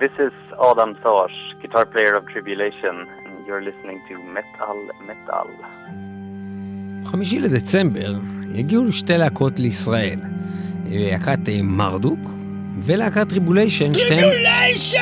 This is Adam Sars, guitar player of Tribulation, and you're listening to Metal Metal. חמישי לדצמבר יגיעו שתי להקות לישראל, להקת אה, מרדוק ולהקת טריבוליישן, שתיהן... טריבוליישן!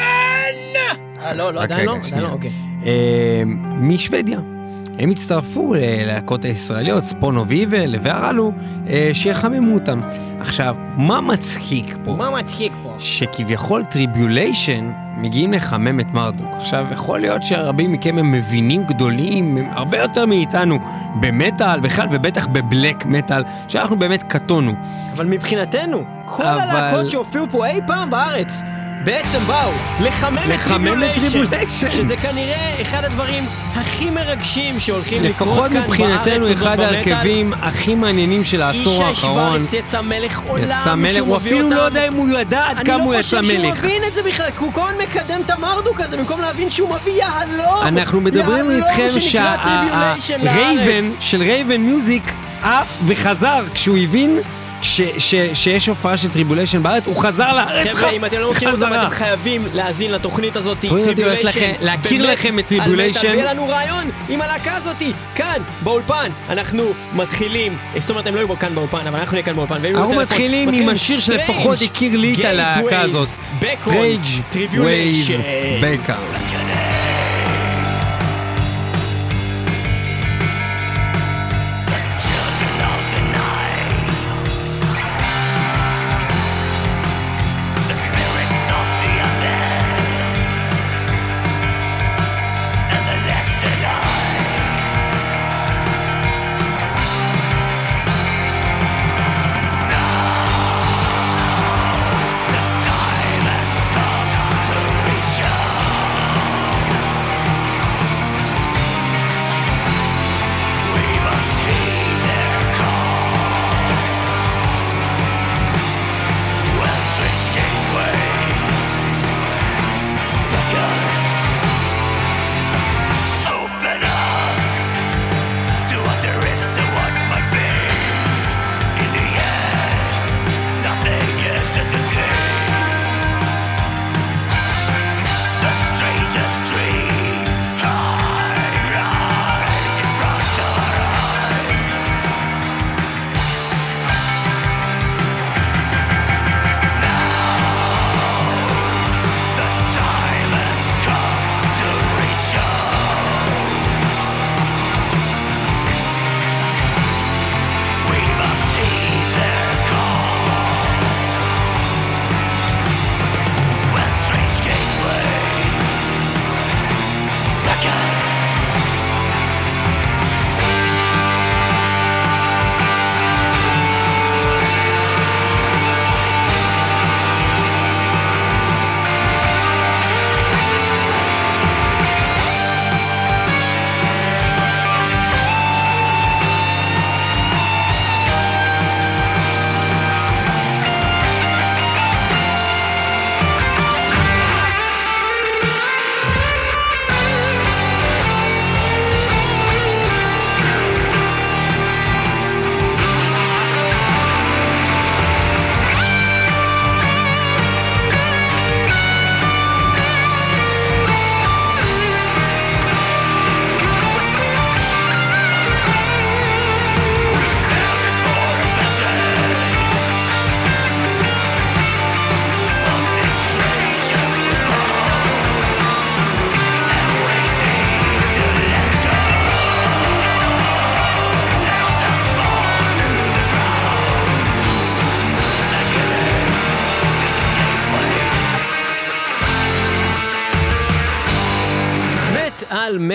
אה, לא, לא, עדיין לא? עדיין. לא, אוקיי. אה, משוודיה. הם הצטרפו ללהקות הישראליות, ספונו ויבל והרלו, אה, שיחממו אותם. עכשיו, מה מצחיק פה? מה מצחיק פה? שכביכול טריבוליישן מגיעים לחמם את מרדוק. עכשיו, יכול להיות שרבים מכם הם מבינים גדולים, הם הרבה יותר מאיתנו במטאל בכלל, ובטח בבלק מטאל, שאנחנו באמת קטונו. אבל מבחינתנו, כל אבל- הלהקות שהופיעו פה אי פעם בארץ, בעצם באו לחמם את טריבוליישן. שזה כנראה אחד הדברים הכי מרגשים שהולכים לקרות לפחות כאן בארץ מבחינתנו הזאת אחד במטאל. ההרכבים הכי מעניינים של העשור האחרון. שוורץ יצא מלך עולם, יצא מלך, הוא אפילו לא. יודע אם הוא ידע עד כמה הוא יצא אני לא חושב שהוא מלך. מבין את זה בכלל, כי הוא כל הזמן מקדם את המרדוק הזה, במקום להבין שהוא מביא יהלום. אנחנו מדברים איתכם שהרייבן. של רייבן מיוזיק עף וחזר כשהוא הבין ש- ש- שיש הופעה של טריבוליישן בארץ, הוא חזר לארץ חבר'ה, אם אתם לא מכירים אותם, חזרה. אתם חייבים להאזין לתוכנית הזאת, לכם- להכיר לכם את Tribulation. ויהיה לנו רעיון עם הלהקה הזאת, כאן, באולפן. אנחנו מתחילים, זאת אומרת, הם לא יהיו כאן באולפן, אבל אנחנו נהיה כאן באולפן. אנחנו. מתחילים עם השיר שלפחות הכיר לי את הלהקה הזאת. Strange Ways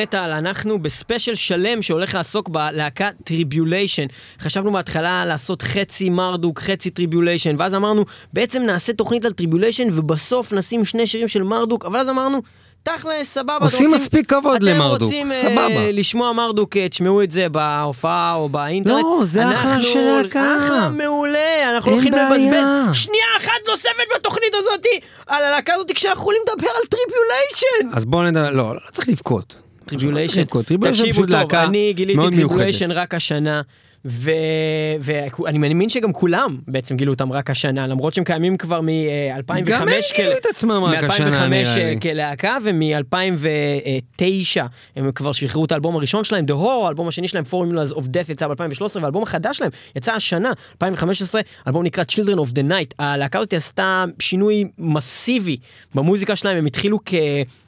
מטאל, אנחנו בספיישל שלם שהולך לעסוק בלהקה טריבוליישן. חשבנו בהתחלה לעשות חצי מרדוק, חצי טריבוליישן, ואז אמרנו, בעצם נעשה תוכנית על טריבוליישן, ובסוף נשים שני שירים של מרדוק, אבל אז אמרנו, תכל'ס, סבבה. אתם עושים רוצים- מספיק כבוד למרדוק, אתם רוצים אה, סבבה. לשמוע מרדוק, אה, תשמעו את זה בהופעה או באינטרנט. לא, זה אחלה אנחנו- של להקה. אחלה, מעולה, אנחנו הולכים לבזבז בעיה. שנייה אחת נוספת בתוכנית הזאת על הלהקה הזאת כשאנחנו יכולים לדבר על טריבוליישן. אז בואו נדבר, לא, לא צריך לבכות. לא טריבוליישן. טריבוליישן תקשיבו טוב, אני גיליתי. טריבוליישן רק השנה, ואני מאמין שגם כולם בעצם גילו אותם רק השנה, למרות שהם קיימים כבר מ-2005. גם הם גילו את עצמם רק השנה, נראה לי. מ-2005 כלהקה, ומ-2009 הם כבר שחררו את האלבום הראשון שלהם, The Horror, האלבום השני שלהם, Formulas of Death יצא ב-2013, והאלבום החדש שלהם יצא השנה, 2015, אלבום נקרא Children of the Night. הלהקה הזאת עשתה שינוי מסיבי במוזיקה שלהם, הם התחילו כ...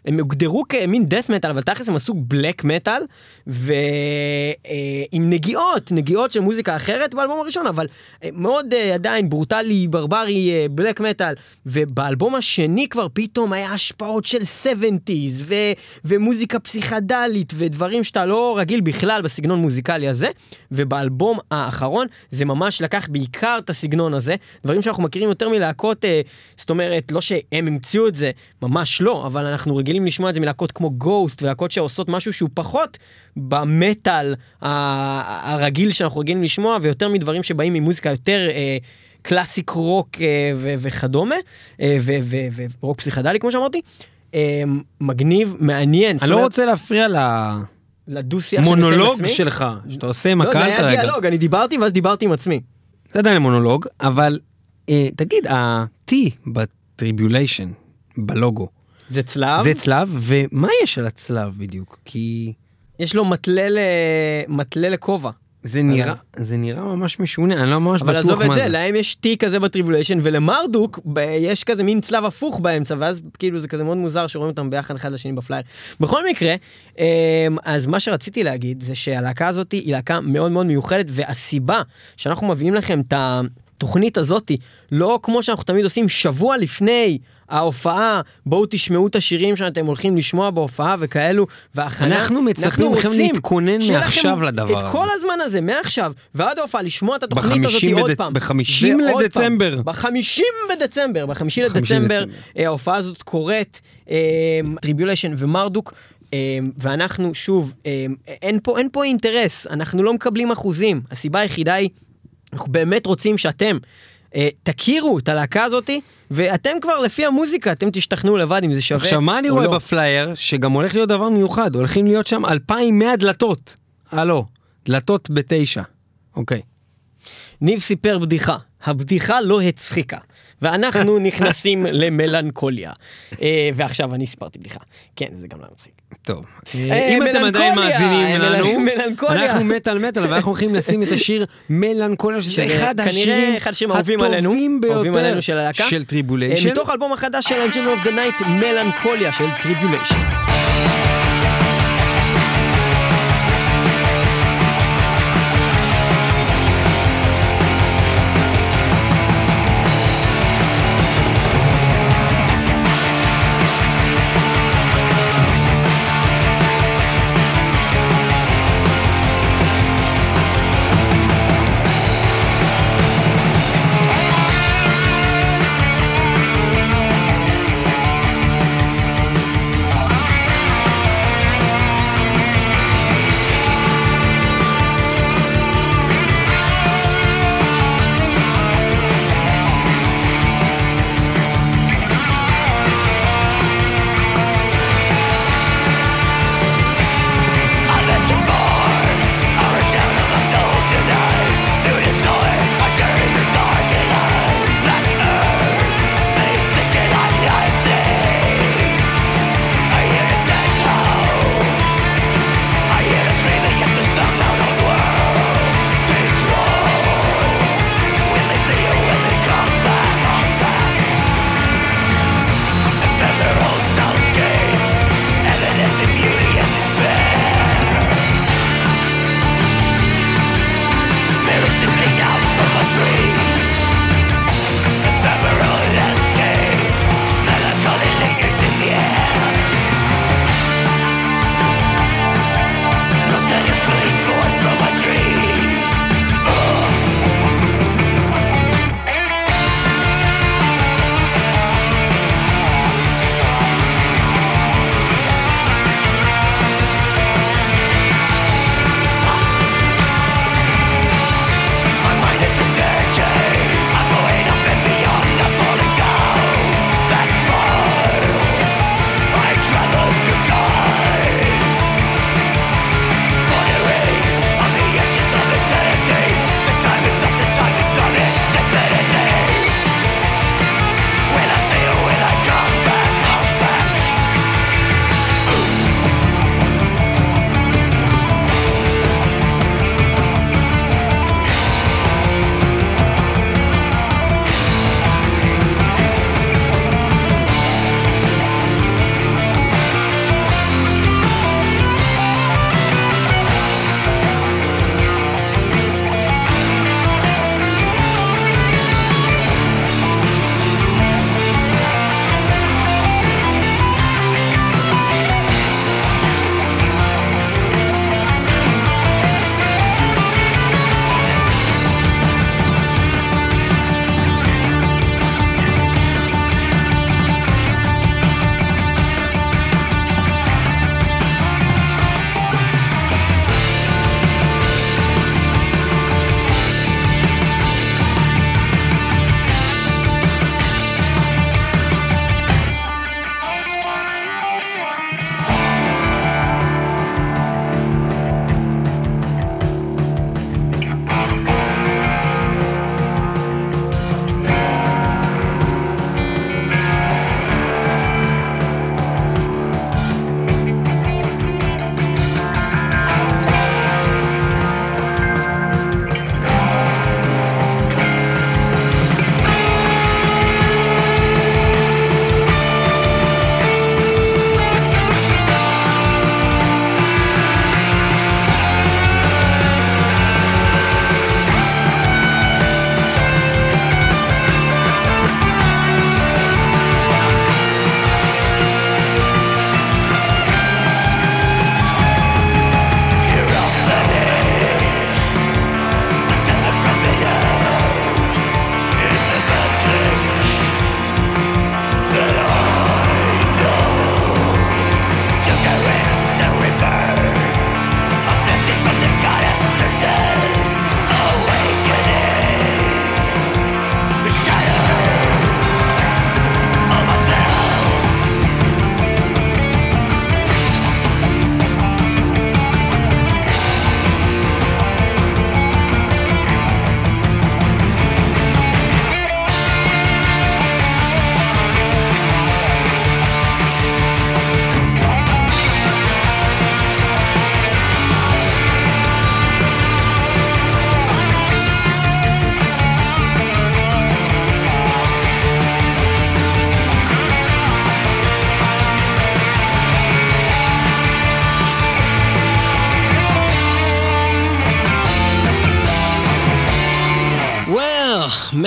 הם הוגדרו כמין death metal, אבל תכלס הם עשו black metal, ועם נגיעות, נגיעות של מוזיקה אחרת באלבום הראשון, אבל אה, מאוד אה, עדיין ברוטלי, ברברי, בלק מטאל, ובאלבום השני כבר פתאום היה השפעות של 70's, ו- ומוזיקה פסיכדלית, ודברים שאתה לא רגיל בכלל בסגנון מוזיקלי הזה, ובאלבום האחרון זה ממש לקח בעיקר את הסגנון הזה, דברים שאנחנו מכירים יותר מלהקות, אה, זאת אומרת, לא שהם המציאו את זה, ממש לא, אבל אנחנו רגילים לשמוע את זה מלהקות כמו גוסט, ולהקות שעושות משהו שהוא פחות במטאל הרגיל שאנחנו רגילים לשמוע, ויותר מדברים שבאים ממוזיקה יותר אה, קלאסיק רוק אה, ו- וכדומה, אה, ורוק פסיכדלי כמו שאמרתי. אה, מגניב, מעניין. אני לא רוצה להפריע ל... לדו-שיח מונולוג שלך, שאתה עושה עם הקהל כרגע. לא, זה היה דיאלוג, אני דיברתי ואז דיברתי עם עצמי. זה עדיין מונולוג, אבל אה, תגיד, ה-T בטריבוליישן, בלוגו. זה צלב? זה צלב, ומה יש על הצלב בדיוק? כי... יש לו מטלה לכובע. זה נראה, זה נראה ממש משונה, אני לא ממש בטוח מה זה. אבל עזוב את זה, להם יש T כזה בטריבוליישן, ולמרדוק יש כזה מין צלב הפוך באמצע, ואז כאילו זה כזה מאוד מוזר שרואים אותם ביחד אחד לשני בפלייר. בכל מקרה, אמ, אז מה שרציתי להגיד זה שהלהקה הזאת היא להקה מאוד מאוד מיוחדת, והסיבה שאנחנו מביאים לכם את התוכנית הזאת, לא כמו שאנחנו תמיד עושים שבוע לפני ההופעה, בואו תשמעו את השירים שאתם הולכים לשמוע בהופעה וכאלו, והכנה. אנחנו מצפים מכם להתכונן מעכשיו לדבר. את כל הזמן הזה, מעכשיו, ועד ההופעה, לשמוע את התוכנית הזאת עוד בדצ... פעם. בחמישים לדצמבר. בחמישים בדצמבר, בחמישי לדצמבר, אה, ההופעה הזאת קורית, טריביוליישן אה, ומרדוק. אה, ואנחנו שוב אין פה אין פה אינטרס אנחנו לא מקבלים אחוזים הסיבה היחידה היא אנחנו באמת רוצים שאתם תכירו את הלהקה הזאתי, ואתם כבר לפי המוזיקה, אתם תשתכנעו לבד אם זה שווה עכשיו מה אני רואה לא. בפלייר? שגם הולך להיות דבר מיוחד, הולכים להיות שם 2,100 דלתות. הלו, דלתות בתשע. אוקיי. ניב סיפר בדיחה, הבדיחה לא הצחיקה. ואנחנו נכנסים למלנכוליה. אה, ועכשיו אני סיפרתי בדיחה. כן, זה גם לא מצחיק. טוב, אה, אם אתם עדיין מאזינים לנו, אנחנו מטאל מטאל, ואנחנו הולכים לשים את השיר מלנכוליה, שזה אחד השירים הטובים ביותר של טריבוליישן. מתוך האלבום החדש של אנג'ל אוף דה נייט, מלנכוליה של טריבוליישן.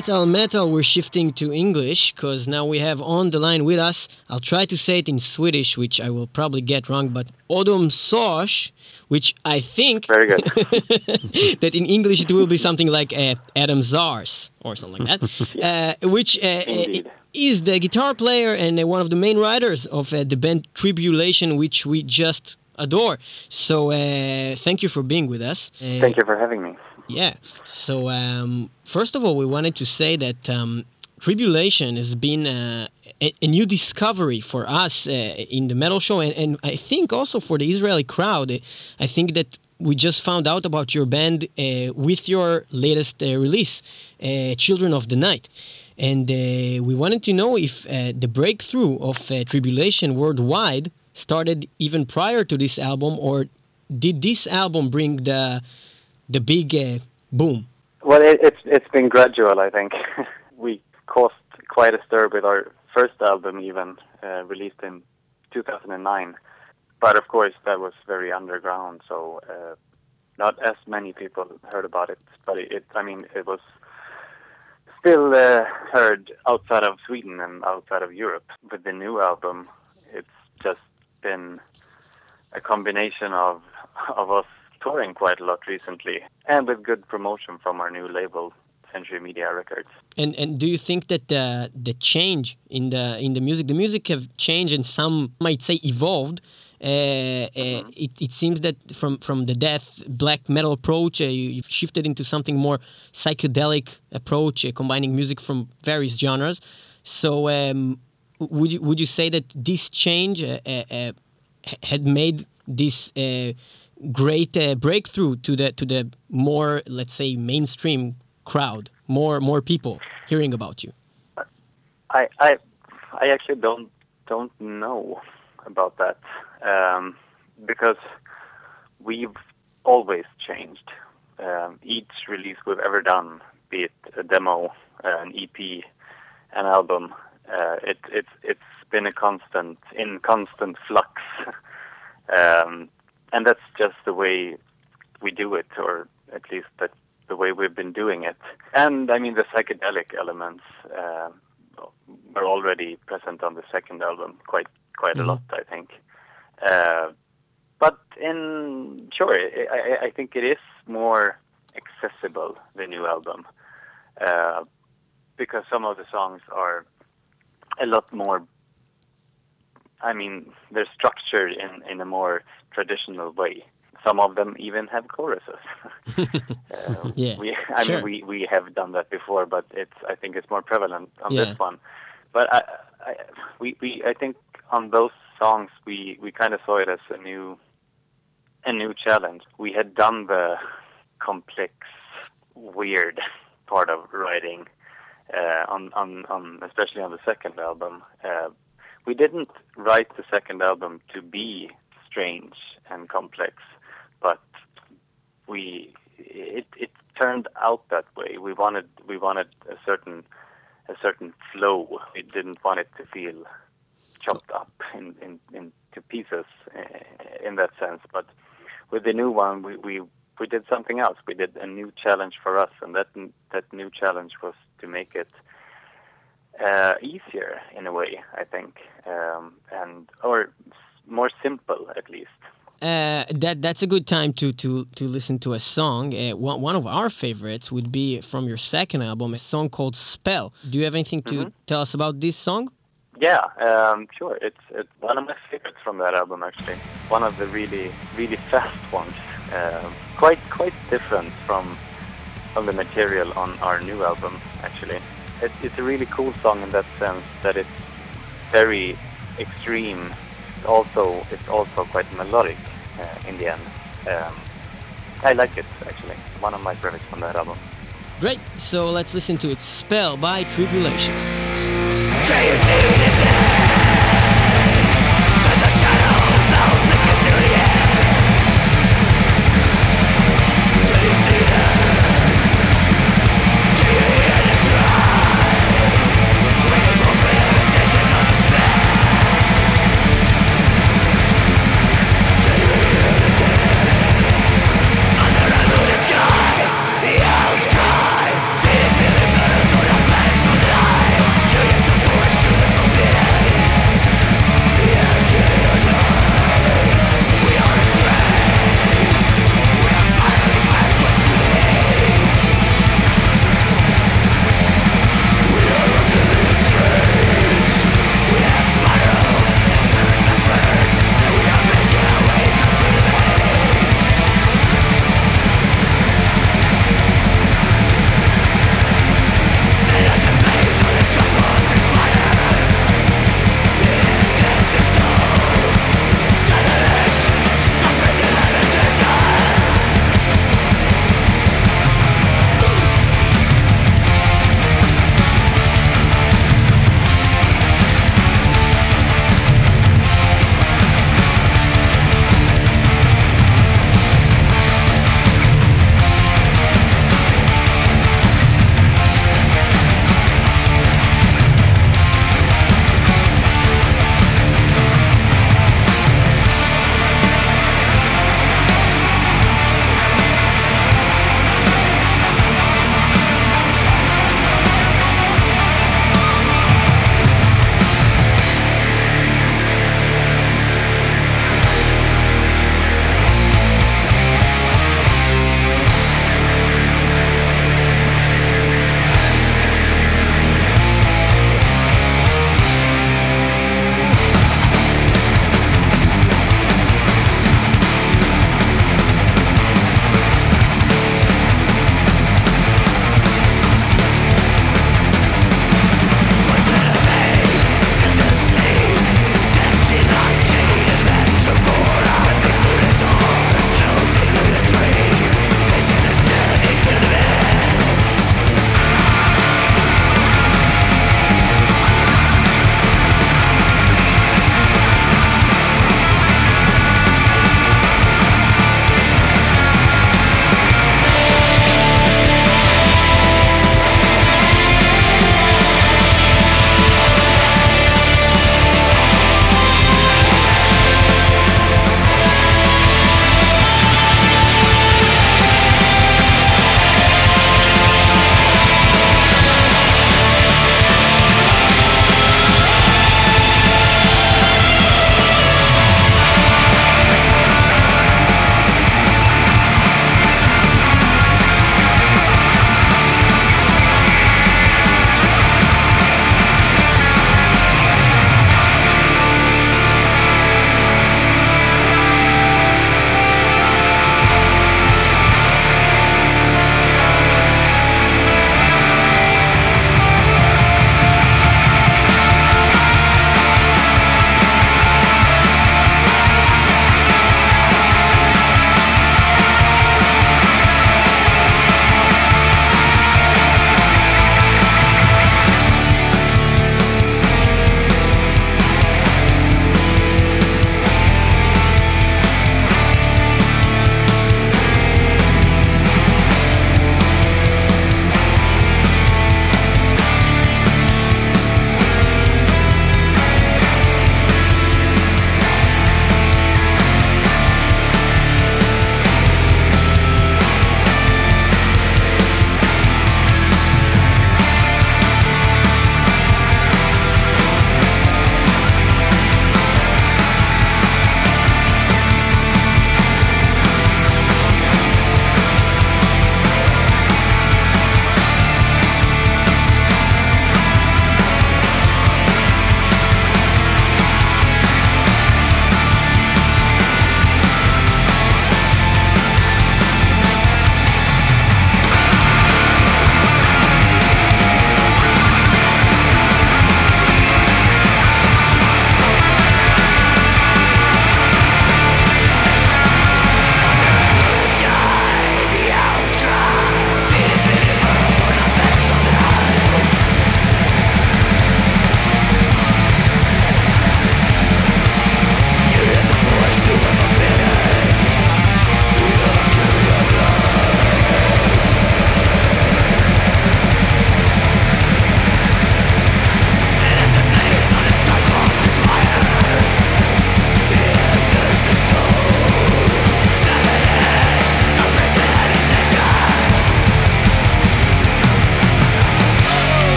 Metal, metal, we're shifting to English because now we have on the line with us, I'll try to say it in Swedish, which I will probably get wrong, but Odom Sosh, which I think Very good. that in English it will be something like uh, Adam Zaars or something like that, uh, which uh, is the guitar player and uh, one of the main writers of uh, the band Tribulation, which we just adore. So uh, thank you for being with us. Uh, Thank you for having me. Yeah. So um, first of all, we wanted to say that um, Tribulation has been uh, a, a new discovery for us uh, in the metal show, and, and I think also for the Israeli crowd. I think that we just found out about your band uh, with your latest uh, release, uh, Children of the Night. And uh, we wanted to know if uh, the breakthrough of uh, Tribulation worldwide started even prior to this album, or did this album bring the the big uh, boom. Well, it, it's it's been gradual. I think we caused quite a stir with our first album, even uh, released in 2009. But of course, that was very underground, so uh, not as many people heard about it. But it, it I mean, it was still uh, heard outside of Sweden and outside of Europe. With the new album, it's just been a combination of of us touring quite a lot recently, and with good promotion from our new label, Century Media Records. And and do you think that the the change in the in the music, the music have changed, and some might say evolved. Uh, uh, it, it seems that from from the death black metal approach, uh, you, you've shifted into something more psychedelic approach, uh, combining music from various genres. So, um, would you would you say that this change uh, uh, had made this uh, great uh, breakthrough to the to the more let's say mainstream crowd, more more people hearing about you? I I I actually don't don't know about that um, because we've always changed. Um, each release we've ever done, be it a demo, uh, an EP, an album, uh, it, it's it's been a constant in constant flux, um, and that's just the way we do it, or at least that's the way we've been doing it. And I mean the psychedelic elements uh, were already present on the second album quite quite a lot, I think. Uh, but in sure, I, I, I think it is more accessible the new album uh, because some of the songs are a lot more. I mean, they're structured in in a more traditional way. Some of them even have choruses. Uh, Yeah, we, I sure. mean, we we have done that before, but it's I think it's more prevalent on Yeah. this one. But I, I, we we I think on those songs we we kind of saw it as a new a new challenge. We had done the complex, weird part of writing uh, on, on on especially on the second album. Uh, we didn't write the second album to be strange and complex, but we it it turned out that way. We wanted we wanted a certain a certain flow. We didn't want it to feel chopped up in, in, into pieces uh, in that sense. But with the new one, we, we we did something else. We did a new challenge for us, and that that new challenge was to make it uh, easier in a way, I think, um, and or more simple at least. Uh, that that's a good time to to to listen to a song. Uh, one one of our favorites would be from your second album, a song called "Spell." Do you have anything to tell us about this song? Yeah, um, sure. It's it's one of my favorites from that album actually. One of the really really fast ones. Um quite quite different from from the material on our new album actually. It, it's a really cool song in that sense that it's very extreme. Also, it's also quite melodic uh, in the end. Um, I like it actually. One of my favorites from that album. Great. So let's listen to it. "Spell" by Tribulation.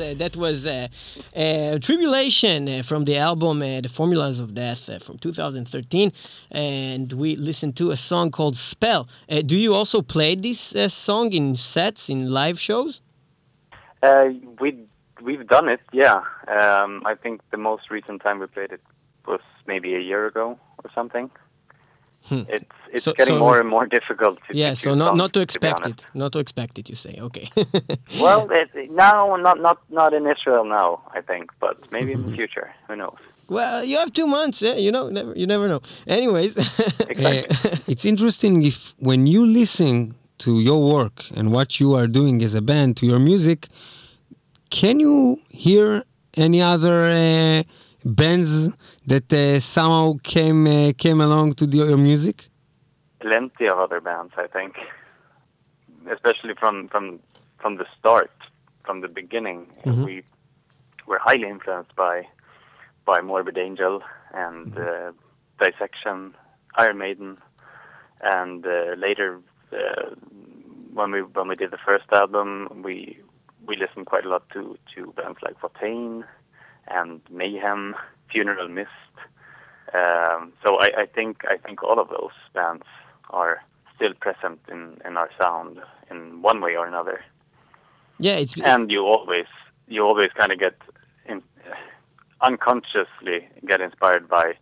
That was uh, uh, Tribulation uh, from the album uh, The Formulas of Death uh, from 2013. And we listened to a song called Spell. do you also play this song in sets, in live shows? we, we've done it, yeah. Um, I think the most recent time we played it was maybe a year ago or something. Hmm. It's it's so, getting so, more and more difficult. To, yeah, to so not not to expect to it, not to expect it. You say, okay. well, it, now not not not in Israel now, I think, but maybe in the future. Who knows? Well, you have two months. Yeah, you know, never, you never know. Anyways, exactly. it's interesting if when you listen to your work and what you are doing as a band to your music, can you hear any other? Uh, bands that uh, somehow came uh, came along to the, your music? Plenty of other bands, I think, especially from from from the start, from the beginning. Mm-hmm. We were highly influenced by by Morbid Angel and mm-hmm. uh, Dissection, Iron Maiden, and uh, later uh, when we when we did the first album, we we listened quite a lot to to bands like Watain and Mayhem, Funeral Mist. Um, so I, I, think I think all of those bands are still present in, in our sound in one way or another. Yeah, it's and you always you always kind of get in, unconsciously get inspired by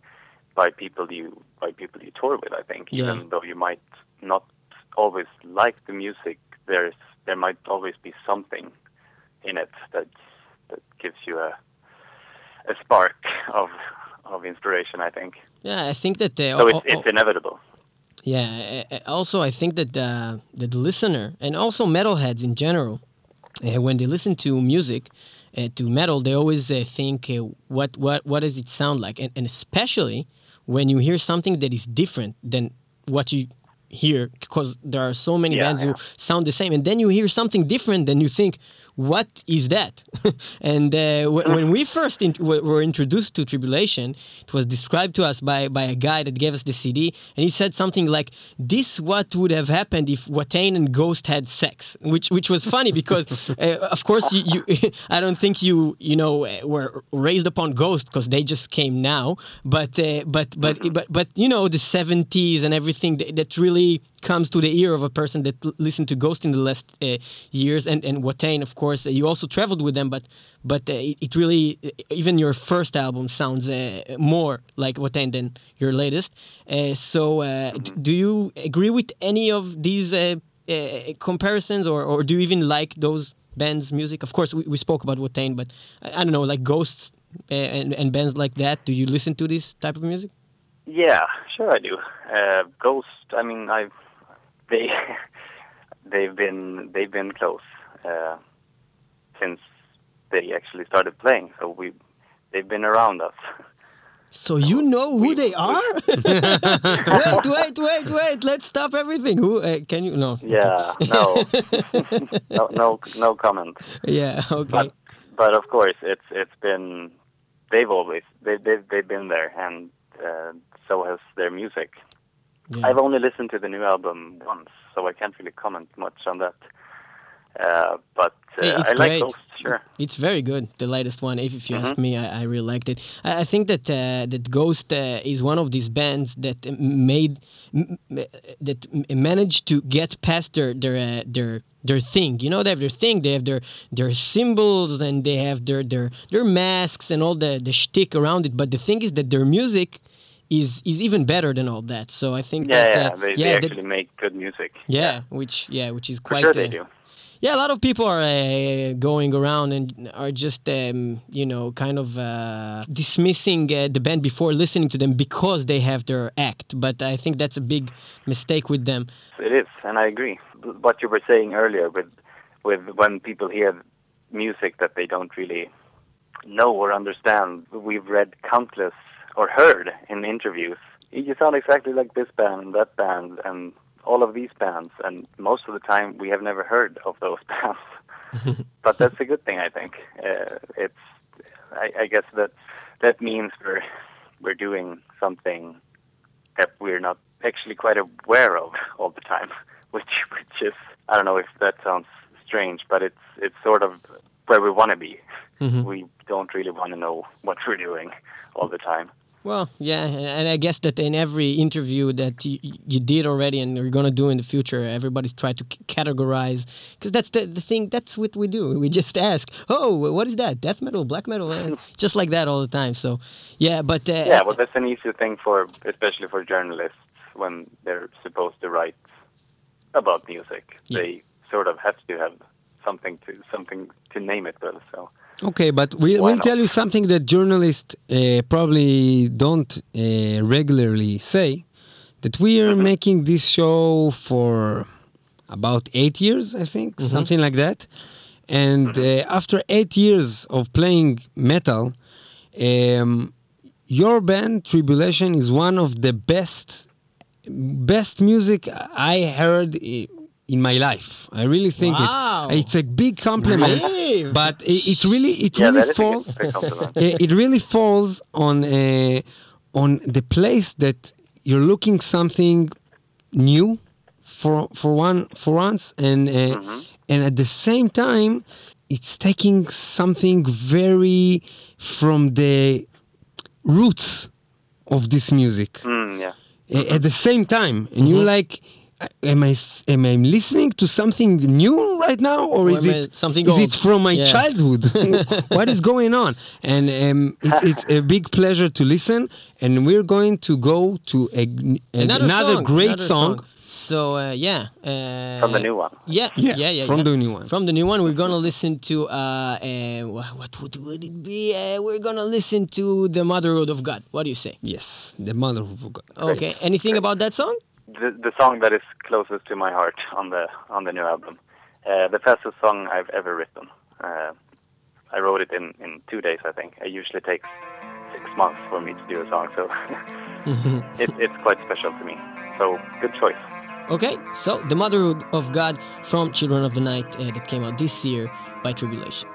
by people you by people you tour with. I think yeah. even though you might not always like the music, there's there might always be something in it that that gives you a a spark of of inspiration. I think. Yeah, I think that so it's, it's inevitable. Yeah. Also, I think that the the listener and also metalheads in general, uh, when they listen to music, uh, to metal, they always uh, think, uh, what what what does it sound like? And, and especially when you hear something that is different than what you hear, because there are so many yeah, bands yeah. who sound the same, and then you hear something different, then you think, what is that? and uh, when we first in- were introduced to Tribulation, it was described to us by, by a guy that gave us the CD, and he said something like, "This what would have happened if Watain and Ghost had sex," which which was funny because, uh, of course, you, you I don't think you you know uh, were raised upon Ghost because they just came now, but uh, but but but but you know the '70s and everything that, that really comes to the ear of a person that l- listened to Ghost in the last uh, years, and and Watain, of course, uh, you also traveled with them, but but uh, it, it, really uh, even your first album sounds uh, more like Watain than your latest. Uh, so, mm-hmm. do you agree with any of these comparisons, or or do you even like those bands' music? Of course, we, we spoke about Watain, but I, I don't know, like Ghosts and and bands like that. Do you listen to this type of music? Yeah, sure I do. Uh, Ghost, I mean, I've they they've been they've been close uh, since they actually started playing. So we they've been around us. So you know who we, they are? wait, wait, wait, wait! Let's stop everything. Who uh, can you? No. Yeah, no, no, no, no comment. Yeah, okay. But, but of course, it's it's been they've always they they've they've been there, and uh, so has their music. Yeah. I've only listened to the new album once, so I can't really comment much on that. Uh, but uh, it's I great. like Ghost, sure. It's very good, the latest one. If, if you mm-hmm. ask me, I, I, really liked it. I, I think that uh, that Ghost uh, is one of these bands that made that managed to get past their their uh, their their thing. You know, they have their thing. They have their their symbols and they have their their their masks and all the the shtick around it. But the thing is that their music is is even better than all that. So I think yeah, that yeah, uh, they, yeah, they actually that, make good music. Yeah, yeah, which yeah, which is quite. For sure they do. Yeah, a lot of people are uh, going around and are just, um, you know, kind of uh, dismissing uh, the band before listening to them because they have their act. But I think that's a big mistake with them. It is, and I agree. What you were saying earlier with, with when people hear music that they don't really know or understand, we've read countless or heard in interviews. You sound exactly like this band and that band and all of these bands, and most of the time we have never heard of those bands. but that's a good thing, I think. Uh, it's, I, I guess that that means we're we're doing something that we're not actually quite aware of all the time, which which is I don't know if that sounds strange, but it's it's sort of where we want to be. Mhm. We don't really want to know what we're doing all the time. Well, yeah, and and I guess that in every interview that you, you did already and you're gonna do in the future, everybody's tried to c- categorize because that's the, the thing. That's what we do. We just ask, "Oh, what is that? Death metal, black metal?" Uh, just like that all the time. So, yeah, but uh, Yeah, well, that's an easy thing for, especially for journalists, when they're supposed to write about music. Yeah. They sort of have to have something to something to name it with. So Okay, but we, we'll not? tell you something that journalists uh, probably don't uh, regularly say that we are Mm-hmm. making this show for about eight years, I think, something like that. And Mm-hmm. uh, after eight years of playing metal, um, your band Tribulation is one of the best best music I heard i- in my life. I really think Wow. it. It's a big compliment, Really? but it, it's really it yeah, really that is a falls. good- big compliment. it it really falls on uh, on the place that you're looking something new for for one for once and uh, and at the same time it's taking something very from the roots of this music Mm, yeah. at the same time and you're Mm-hmm. like uh, am I s- am I listening to something new right now or, Or is it something is it from my Yeah. childhood what is going on and um, it's, it's a big pleasure to listen and we're going to go to a, a- another, another, song, great another song, So uh, yeah, uh, From the new one. Yeah, Yeah, yeah, yeah. from yeah. the new one. From the new one, we're gonna listen to uh, uh what would, would it be? Uh, we're gonna listen to the Motherhood of God. What do you say? yes the mother of God Okay. Anything about that song? The, the song that is closest to my heart on the on the new album, uh, the fastest song I've ever written. Uh, I wrote it in, in two days, I think. It usually takes six months for me to do a song, so it, it's quite special to me. So good choice. Okay. So the Motherhood of God from Children of the Night uh, that came out this year by Tribulation.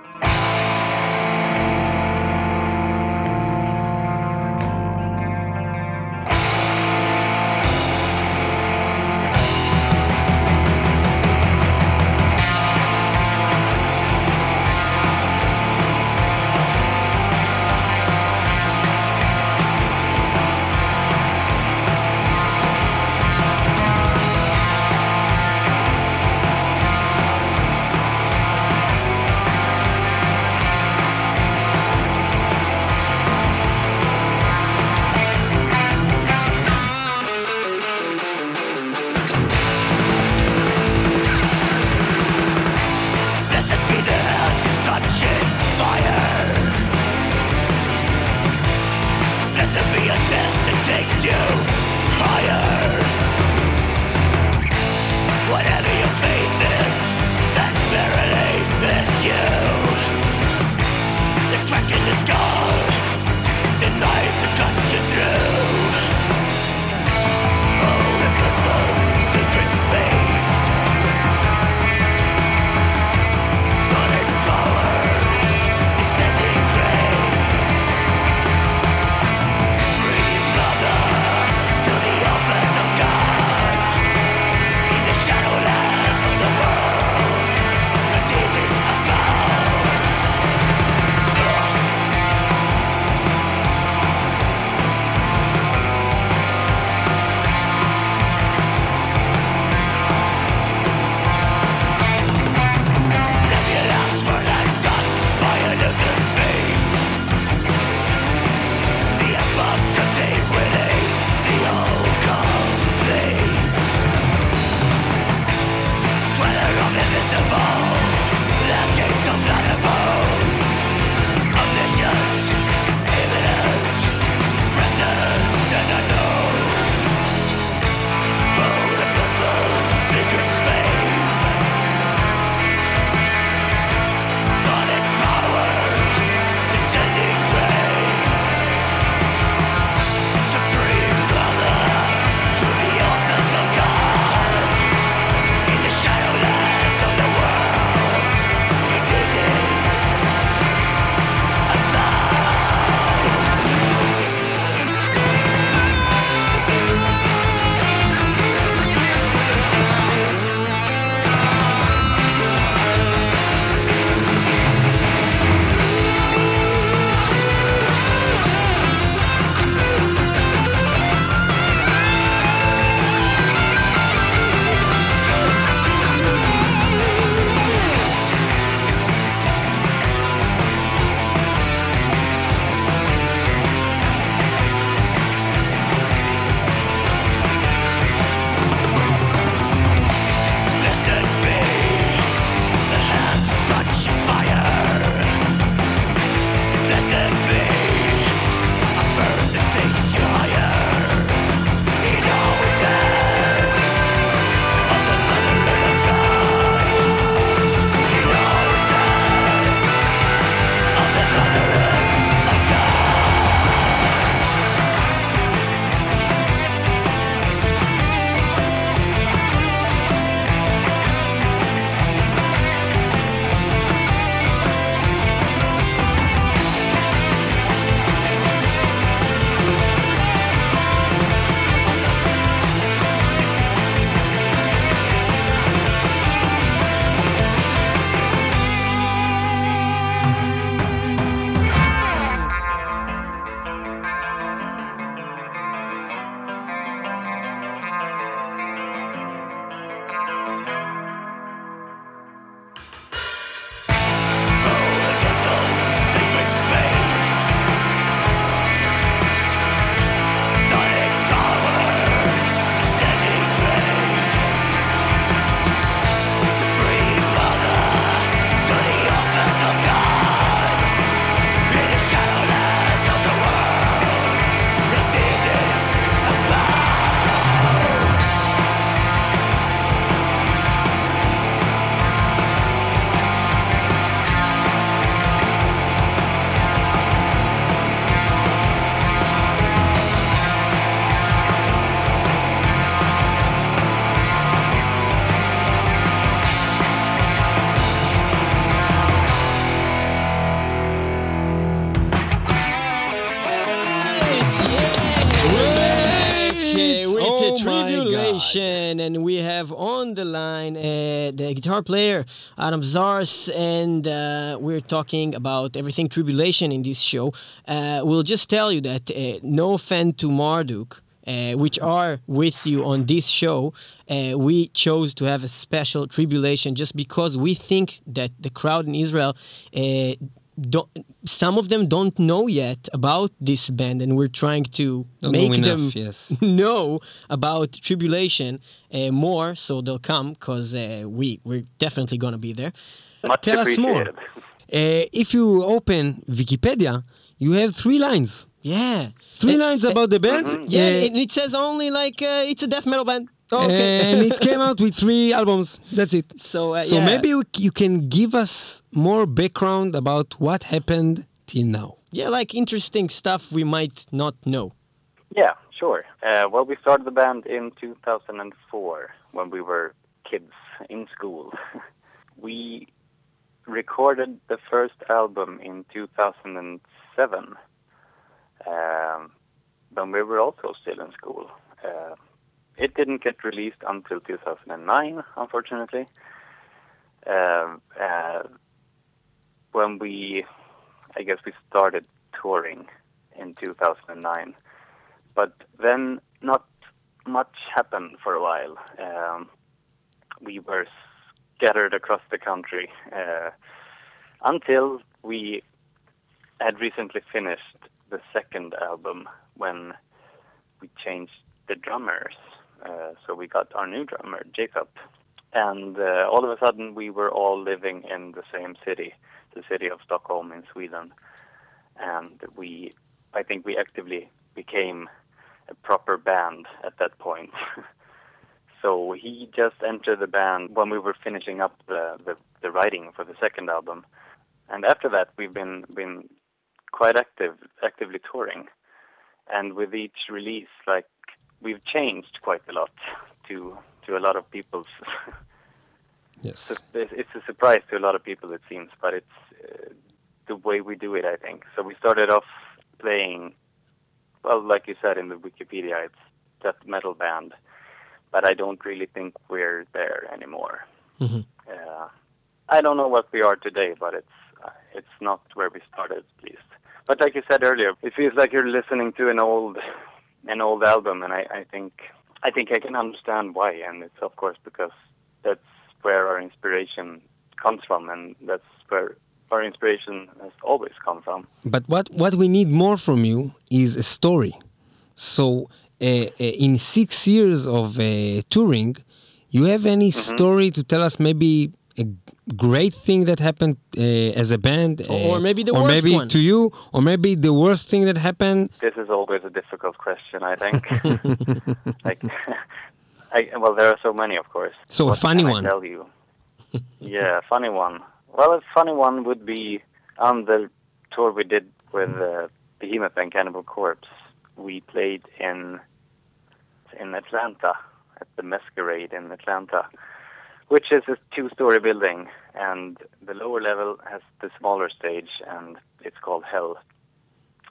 let's go! Guitar player Adam Zaars, and uh, we're talking about everything Tribulation in this show. Uh, we'll just tell you that uh, no offense to Marduk, uh, which are with you on this show, uh, we chose to have a special tribulation just because we think that the crowd in Israel. Don't, some of them don't know yet about this band, and we're trying to Don't make know them yes. know about tribulation uh, more, so they'll come because uh, we we're definitely gonna be there. Much Tell us more. Uh, if you open Wikipedia, you have three lines. Yeah, Three lines uh, about the band. Yeah, uh, and it says only like uh, it's a death metal band. Okay. and it came out with three albums. That's it. so uh, So yeah. maybe we- you can give us more background about what happened till now. yeah, like interesting stuff we might not know. Yeah, sure. Uh, well, we started the band in 2004 when we were kids in school. we recorded the first album in 2007 um, when we were also still in school. Uh, it didn't get released until 2009, unfortunately. Um uh, when we, I guess we started touring in 2009 but then not much happened for a while. Um, we were scattered across the country uh, until we had recently finished the second album when we changed the drummers. Uh, so we got our new drummer, Jacob. And uh, all of a sudden, we were all living in the same city, the city of Stockholm in Sweden. And we, I think we actively became a proper band at that point. so he just entered the band when we were finishing up the, the, the writing for the second album. And after that, we've been, been quite active, actively touring. And with each release, like, we've changed quite a lot to, to a lot of people's Yes. it's, a surprise to a lot of people, it seems, but it's uh, the way we do it, I think. So we started off playing, well, like you said in the Wikipedia, it's death metal band, but I don't really think we're there anymore. Mhm. Uh, I don't know what we are today, but it's uh, it's not where we started, at least. But like you said earlier, it feels like you're listening to an old an old album, and I, I think I think I can understand why, and it's of course because that's where our inspiration comes from, and that's where our inspiration has always come from. But what, what we need more from you is a story. So, uh, uh, in six years of uh, touring, you have any Mm-hmm. story to tell us? Maybe a great thing that happened uh, as a band, uh, Or maybe the or worst maybe one. to you, or maybe the worst thing that happened. This is always a difficult question, I think. like, I, well, there are so many, of course. So a funny can I one. tell you? yeah, a funny one. Well, a funny one would be on the tour we did with uh, Behemoth and Cannibal Corpse. We played in in Atlanta at the Masquerade in Atlanta, which is a two-story building, and the lower level has the smaller stage, and it's called Hell.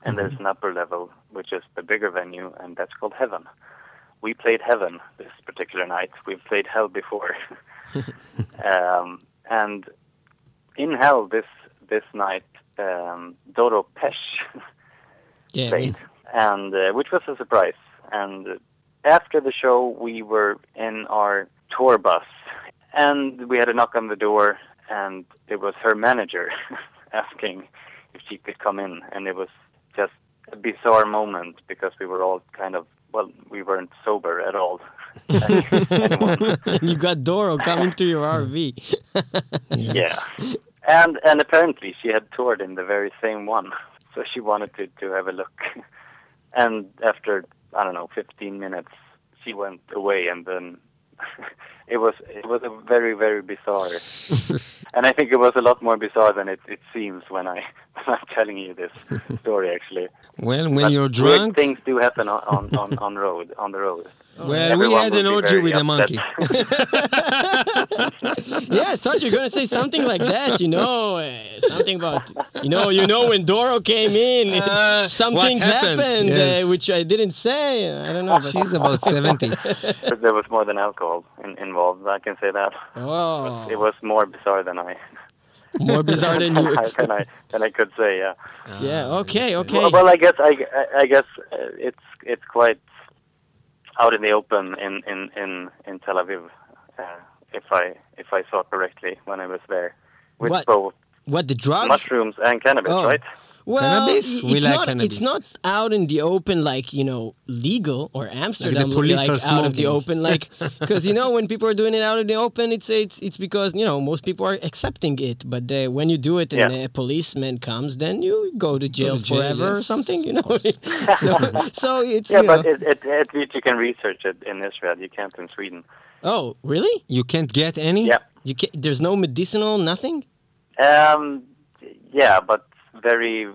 And there's an upper level, which is the bigger venue, and that's called Heaven. We played Heaven this particular night. We've played Hell before. um, and in Hell this this night, um, Doro Pesch Yeah. played, and uh, which was a surprise. And after the show, we were in our tour bus, and we had a knock on the door, and it was her manager asking if she could come in, and it was just a bizarre moment because we were all kind of well, we weren't sober at all. Anyone. you got Doro coming to your RV. yeah. And and apparently she had toured in the very same one, so she wanted to to have a look. And after I don't know, 15 minutes, she went away, and then it was it was a very very bizarre. and I think it was a lot more bizarre than it, it seems when I when I'm telling you this story actually. Well, when But you're drunk, things do happen on on, on, on road on the road. Well, we had an orgy very with a monkey. yeah, I thought you were gonna say something like that. You know, uh, something about you know, you know, when Doro came in, Uh, some things happened? happened, Yes. uh, which I didn't say. I don't know. She's about 70. There was more than alcohol in, involved. I can say that. oh, It was more bizarre than I more bizarre than you. ex- than I than I could say. Yeah. yeah. Okay. Okay. Well, well, I guess I, I, I guess uh, it's it's quite out in the open in in in, in Tel Aviv, uh, if I if I saw correctly when I was there, with What? both what the drugs? mushrooms and cannabis, Oh. right? Well, Cannabis? We it's like not. cannabis. It's not out in the open, like you know, legal or Amsterdam, The police like are out of the open, like because you know when people are doing it out in the open, it's it's it's because you know most people are accepting it. But uh, when you do it and Yeah. a policeman comes, then you go to jail to jail, forever or something. You know, so so it's Yeah, you but it, it, at least you can research it in Israel. You can't in Sweden. oh, really? You can't get any? Yeah. You can't, There's no medicinal, nothing. Um, yeah, but very.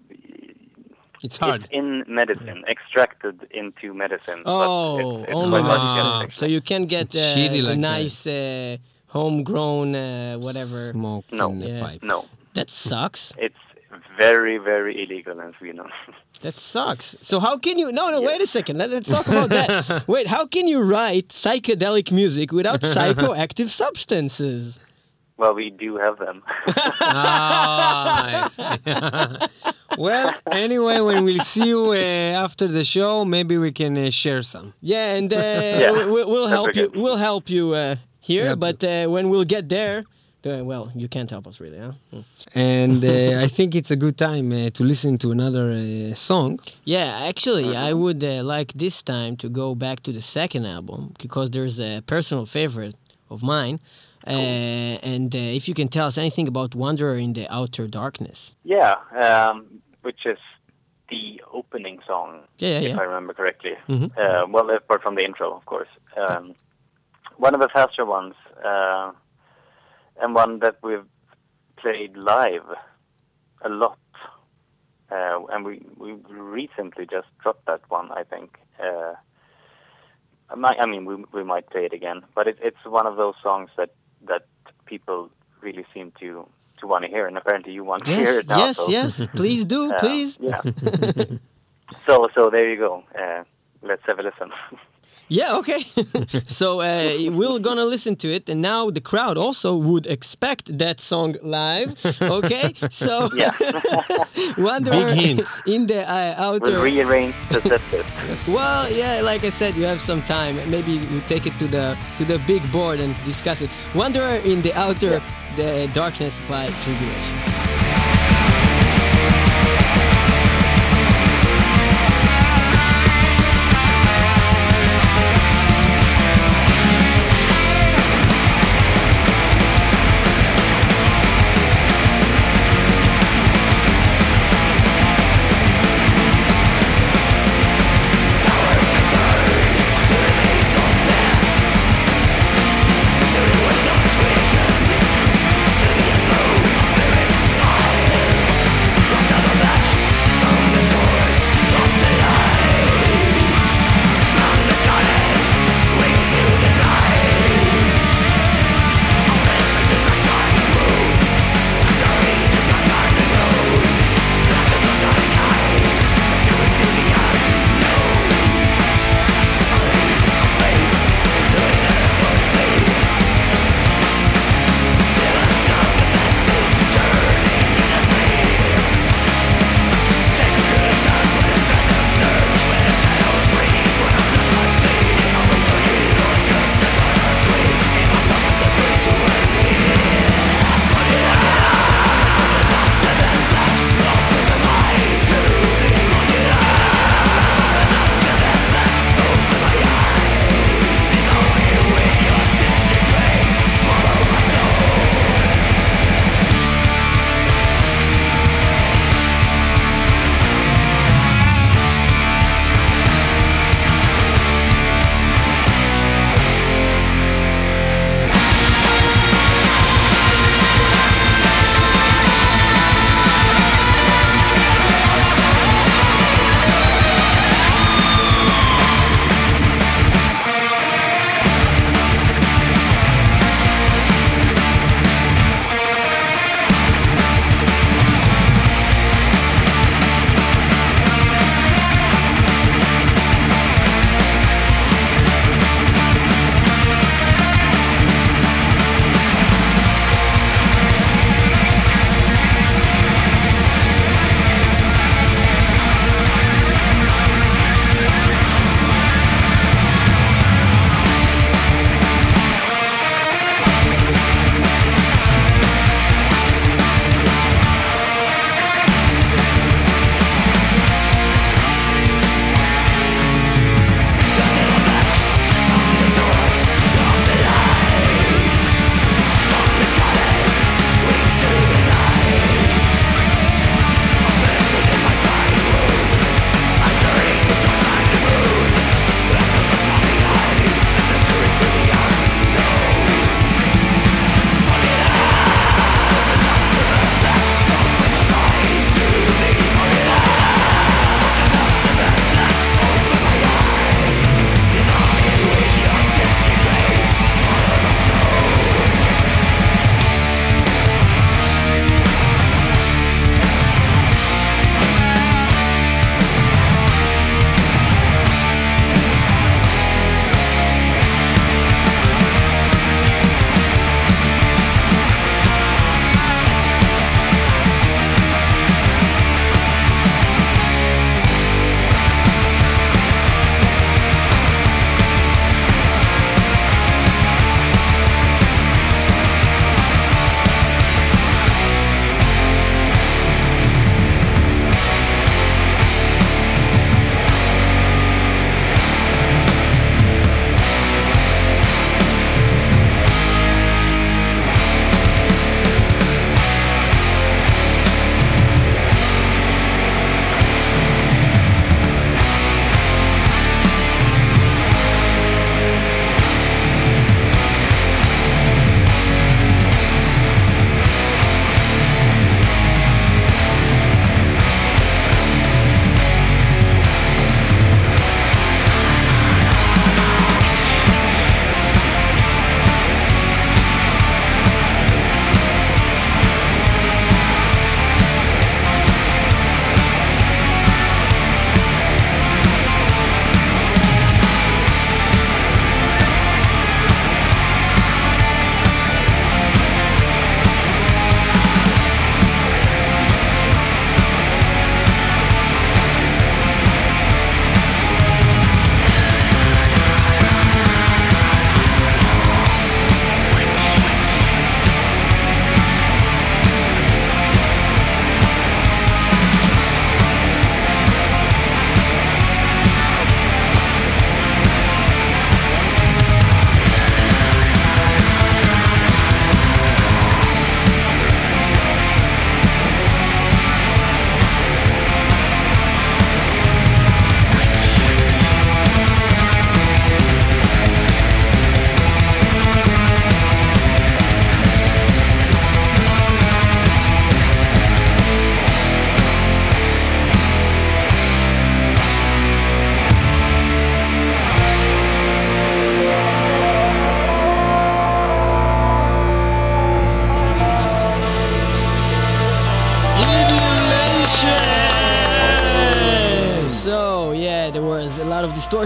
It's hard. It's in medicine, extracted into medicine. but Oh, it's, it's only quite hard to get, medicine. actually. So you can get uh, shitty a like nice uh, homegrown uh, whatever. Smoke No. in a Yeah. pipe. No, That sucks. it's very, very illegal in Sweden. That sucks. So how can you? No, no. Wait a second. Let, us talk about that. wait, how can you write psychedelic music without psychoactive substances? well, we do have them. Ah, I see. well, anyway, when we'll see you uh, after the show, maybe we can uh, share some. Yeah, and uh, Yeah, we, we'll help you. We'll help you uh, here. But uh, when we'll get there, well, you can't help us really, huh? Hmm. And uh, I think it's a good time uh, to listen to another uh, song. Yeah, actually, I would uh, like this time to go back to the second album because there's a personal favorite of mine. Uh, and uh, if you can tell us anything about Wanderer in the Outer Darkness. yeah, um, which is the opening song, Yeah, yeah, if yeah. I remember correctly. Mhm. Uh, well, apart from the intro, of course. Um, one of the faster ones, uh, and one that we've played live a lot. Uh, and we, we recently just dropped that one, I think. Uh, I I mean, we, we might play it again, but it, it's one of those songs that, that people really seem to, to want to hear, and apparently you want to hear Yes, it now. yes, so, yes. Please do, uh, please. Yeah. so, so there you go. Uh, let's have a listen. Yeah, okay. so uh, we're gonna listen to it, and now the crowd also would expect that song live. Okay, so Yeah. Wanderer Big hint. in the uh, outer. we'll rearrange the set. Well, yeah, like I said, you have some time. Maybe you take it to the to the big board and discuss it. Wanderer in the outer the darkness by tribulation.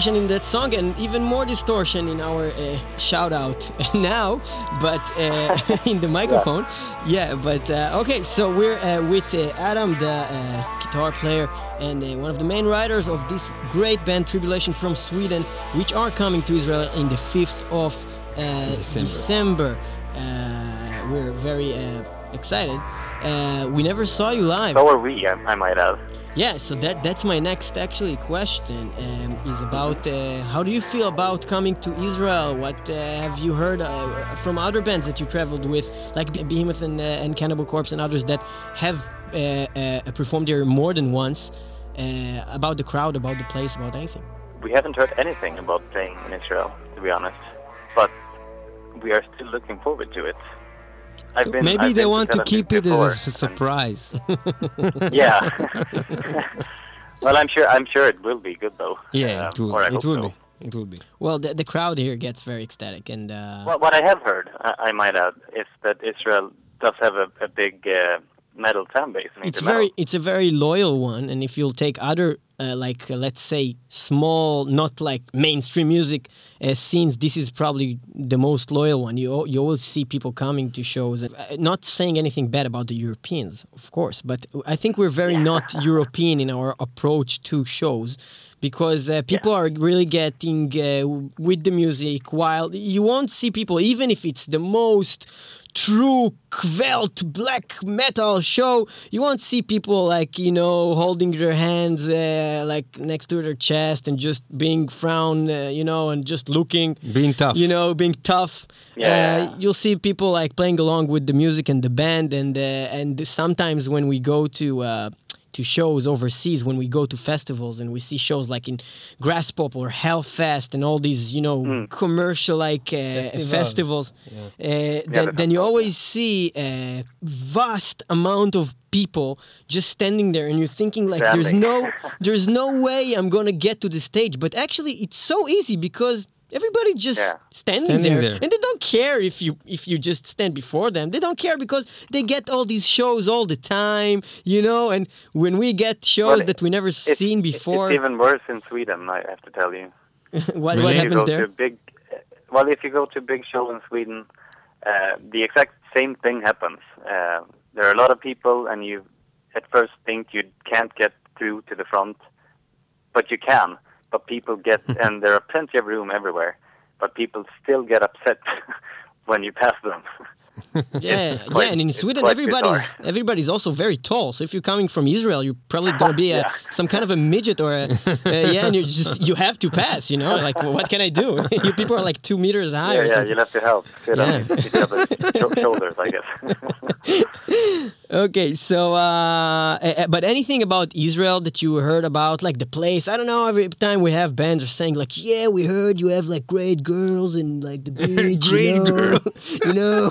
Distortion in that song and even more distortion in our uh, shout out now, but uh, in the microphone. Yeah, but uh, okay, so we're uh, with uh, Adam, the uh, guitar player and one of the main writers of this great band Tribulation from Sweden, which are coming to Israel in the 5th of December. December. we're very excited. we never saw you live. So are we, I, I might add. Yeah, so that that's my next actually question um, is about uh, how do you feel about coming to Israel? What uh, have you heard uh, from other bands that you traveled with, like Behemoth and, uh, and Cannibal Corpse and others that have uh, uh, performed there more than once? about the crowd, about the place, about anything. We haven't heard anything about playing in Israel, to be honest, but we are still looking forward to it. Been, Maybe I've they want to keep it as a surprise. yeah. well, I'm sure. I'm sure it will be good though. Yeah, um, it will. It will so. be. It will be. Well, the, the crowd here gets very ecstatic, and uh... well, what I have heard, I, I, might add, is that Israel does have a, a big uh, metal fan base. It's very, metal. it's a very loyal one, and if you'll take other uh, like uh, let's say small, not like mainstream music uh, scenes, this is probably the most loyal one. You you always see people coming to shows. Uh, not saying anything bad about the Europeans, of course, but I think we're very not European in our approach to shows because uh, people yeah. are really getting uh, with the music while you won't see people even if it's the most true kvelt black metal show you won't see people like you know holding their hands uh, like next to their chest and just being frown uh, you know and just looking being tough you know being tough yeah. Uh, you'll see people like playing along with the music and the band and uh, and sometimes when we go to uh, to shows overseas when we go to festivals and we see shows like in Graspop or Hellfest and all these you know mm. commercial like uh, festivals, yeah. uh, then, then you always see a vast amount of people just standing there and you're thinking like there's no there's no way I'm gonna get to the stage. But actually it's so easy because Everybody just yeah. standing, standing there. there. and they don't care if you if you just stand before them. They don't care because they get all these shows all the time, you know. And when we get shows well, that we never seen before, it's even worse in Sweden. I have to tell you. what what happens there? big, well, if you go to a big show in Sweden, uh, the exact same thing happens. Uh, there are a lot of people, and you at first think you can't get through to the front, but you can but people get, and there are plenty of room everywhere, but people still get upset when you pass them. yeah, quite, yeah, and in Sweden, everybody's bizarre. everybody's also very tall. So if you're coming from Israel, you're probably gonna be a, yeah. some kind of a midget or a, yeah, and you just you have to pass. You know, like well, what can I do? you people are like two meters high. Yeah, or yeah, something. you'll have to help sit yeah. on each other's shoulders, I guess. Okay, so uh, but anything about Israel that you heard about, like the place? I don't know. Every time we have bands are saying like, yeah, we heard you have like great girls and like the beach, great you know, girl. you know.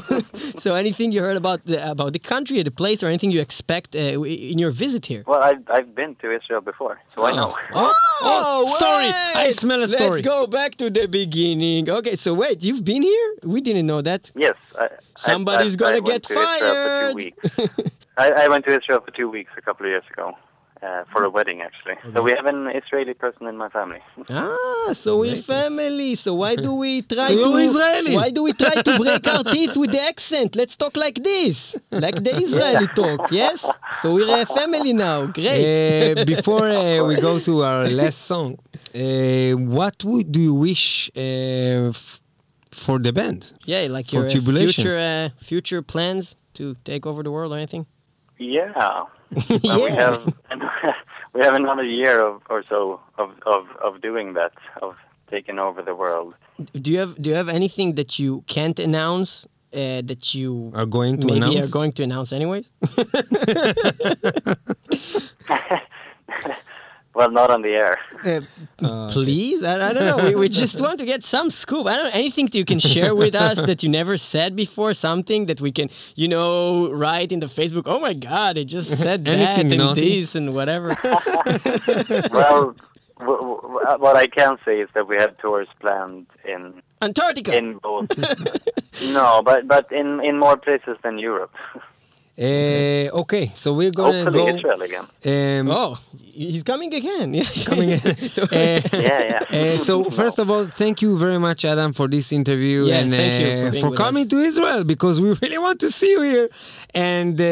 so anything you heard about the about the country or the place or anything you expect uh, in your visit here? Well, I've, I've been to Israel before, so oh. I know. Oh, oh story! I smell a story. Let's go back to the beginning. Okay, so wait, you've been here? We didn't know that. Yes. I, Somebody's I, gonna I get fired. I, I went to Israel for two weeks a couple of years ago uh, for a wedding actually. Okay. So we have an Israeli person in my family. ah, so we're family. So why do we try so to Israeli? Why do we try to break our teeth with the accent? Let's talk like this, like the Israeli talk. Yes. So we're a family now. Great. Uh, before uh, we go to our last song, uh, what would, do you wish uh, for the band? Yeah, like for your uh, future future plans to take over the world or anything. Yeah. yeah. we have we have another year of, or so of, of, of doing that, of taking over the world. Do you have do you have anything that you can't announce uh, that you are going to maybe announce? are going to announce anyways? Well, not on the air. Uh, uh, please, I, I, don't know. We, we, just want to get some scoop. I don't know anything you can share with us that you never said before. Something that we can, you know, write in the Facebook. Oh my God, it just said that and naughty? this and whatever. well, what I can say is that we have tours planned in Antarctica. In both. no, but but in in more places than Europe. Uh, okay, so we're gonna Hopefully go. Israel again. Um, Oh, he's coming again. Yeah, coming in. Uh, Yeah, yeah. Uh, so No. first of all, thank you very much, Adam, for this interview Yeah, and thank you for for coming us. to Israel because we really want to see you here, and uh,